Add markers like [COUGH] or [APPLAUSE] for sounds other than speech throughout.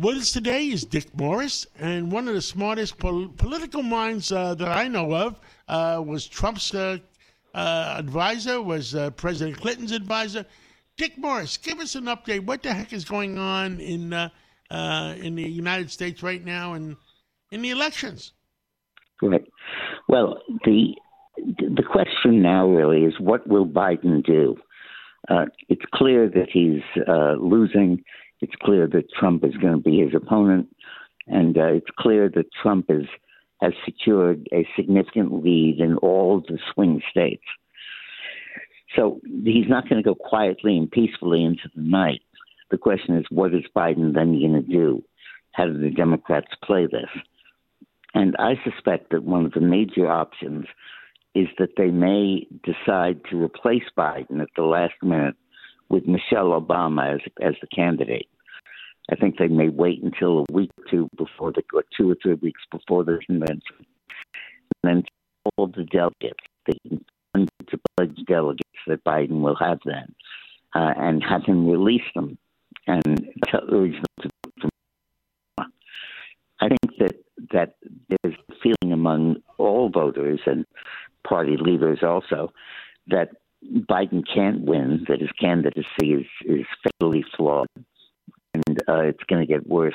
With us today is Dick Morris, and one of the smartest pol- political minds uh, that I know of uh, was Trump's uh, uh advisor, was uh, President Clinton's advisor. Dick Morris, give us an update. What the heck is going on in uh, in the United States right now and in the elections? Right. Well, the the question now really is what will Biden do? it's clear that he's losing it's clear that Trump is going to be his opponent, and uh, it's clear that Trump is, has secured a significant lead in all the swing states. So he's not going to go quietly and peacefully into the night. The question is, what is Biden then going to do? How do the Democrats play this? And I suspect that one of the major options is that they may decide to replace Biden at the last minute with Michelle Obama as as the candidate. I think they may wait until a week or two before the or two or three weeks before the convention, and then all the delegates, the hundreds of pledged delegates that Biden will have then, uh, and have him release them and urge them to I think that that there's a feeling among all voters and party leaders also that Biden can't win, that his candidacy is, is fatally flawed, and uh, it's going to get worse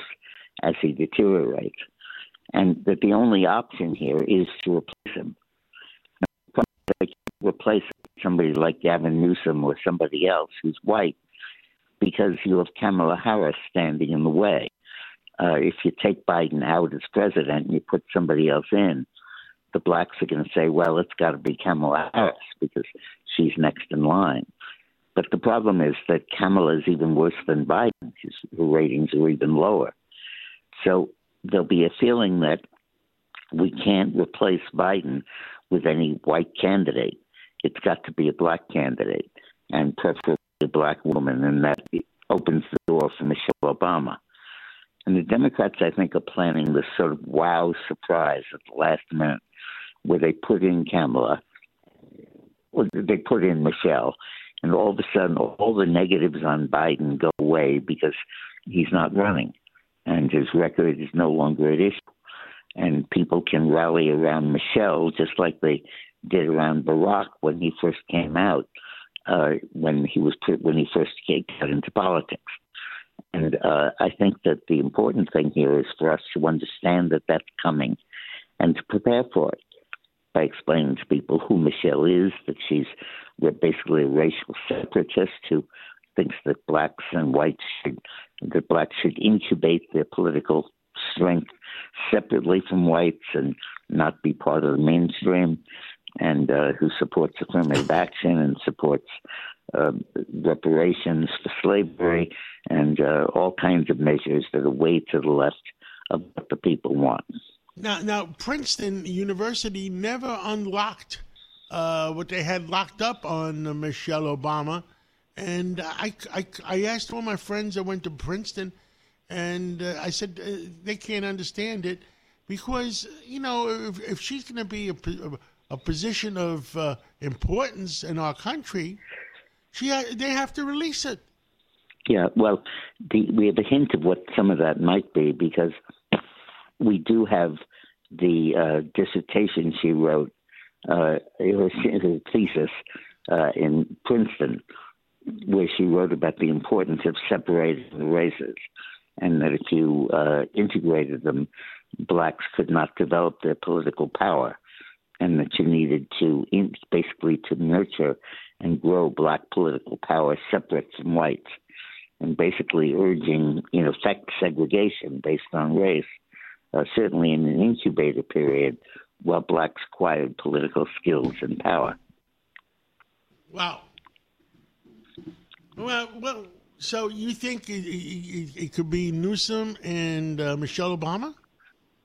as he deteriorates. And that the only option here is to replace him. Replace somebody like Gavin Newsom or somebody else who's white because you have Kamala Harris standing in the way. Uh, if you take Biden out as president and you put somebody else in, the blacks are going to say, well, it's got to be Kamala Harris because she's next in line. But the problem is that Kamala is even worse than Biden. His, ratings are even lower. So there'll be a feeling that we can't replace Biden with any white candidate. It's got to be a black candidate, and preferably a black woman, and that opens the door for Michelle Obama. And the Democrats, I think, are planning this sort of wow surprise at the last minute where they put in Kamala, they put in Michelle, and all of a sudden all the negatives on Biden go away because he's not running, and his record is no longer at issue, and people can rally around Michelle just like they did around Barack when he first came out, uh, when he was when he first got into politics. And uh, I think that the important thing here is for us to understand that that's coming and to prepare for it by explaining to people who Michelle is, that she's basically a racial separatist who thinks that blacks and whites should that blacks should incubate their political strength separately from whites and not be part of the mainstream, and uh, who supports affirmative action and supports uh, reparations for slavery and uh, all kinds of measures that are way to the left of what the people want. Now, now Princeton University never unlocked uh, what they had locked up on uh, Michelle Obama, and I, I, I asked all my friends that went to Princeton, and uh, I said uh, they can't understand it because you know if, if she's going to be a, a, position of uh, importance in our country, she they have to release it. Yeah, well, the, we have a hint of what some of that might be because we do have the uh, dissertation she wrote, uh, was a thesis uh, in Princeton, where she wrote about the importance of separating the races, and that if you uh, integrated them, blacks could not develop their political power, and that you needed to basically to nurture and grow black political power separate from whites, and basically urging, in effect, segregation based on race uh, certainly in an incubator period, while blacks acquired political skills and power. Wow. Well, well. So you think it, it, it could be Newsom and uh, Michelle Obama?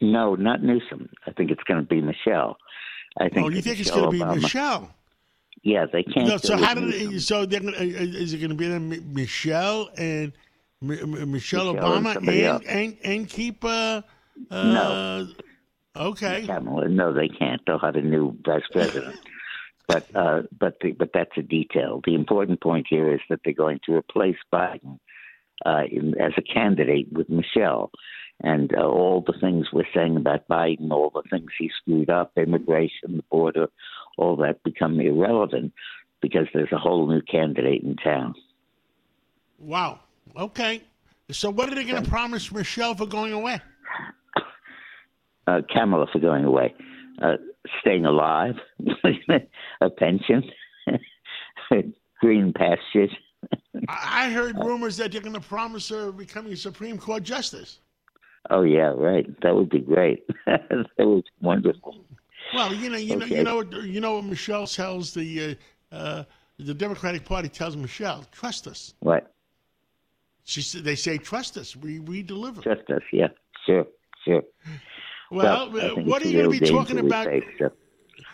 No, not Newsom. I think it's going to be Michelle. I think. Oh, you think Michelle it's going to be Michelle? Yeah, they can't. No, so how did it, so they're gonna, uh, is it going to be Michelle and M- Michelle, Michelle, Obama and and, and, and keep uh, no. Uh, okay. No, they can't. They'll have a new vice president. but uh, but the, but that's a detail. The important point here is that they're going to replace Biden uh, in, as a candidate with Michelle. And uh, all the things we're saying about Biden, all the things he screwed up, immigration, the border, all that become irrelevant because there's a whole new candidate in town. Wow. Okay. So what are they going to promise Michelle for going away? Uh, Kamala for going away. Uh, staying alive, [LAUGHS] a pension, [LAUGHS] green pastures. I heard rumors that they're going to promise her becoming a Supreme Court justice. Oh yeah, right. That would be great. [LAUGHS] that was wonderful. Well, you know, you okay. know, you know, you know what Michelle tells the uh, uh, the Democratic Party tells Michelle, trust us. What? She they say trust us. We we deliver. Trust us. Yeah. Sure. Sure. Well, what are you going to be talking about?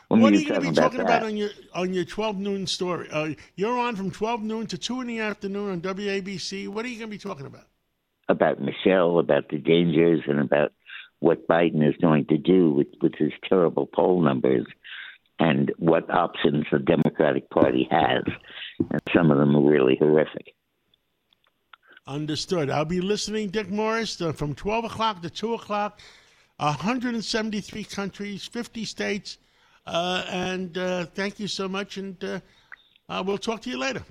What are you going to be talking about, about, on your on your 12 noon story? Uh, you're on from 12 noon to 2 in the afternoon on WABC. What are you going to be talking about? About Michelle, about the dangers, and about what Biden is going to do with, with his terrible poll numbers and what options the Democratic Party has. And some of them are really horrific. Understood. I'll be listening, Dick Morris, uh, from 12 o'clock to 2 o'clock, 173 countries, 50 states. Uh, and uh, thank you so much. And uh, we'll talk to you later.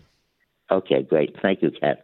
Okay, great. Thank you, Kat.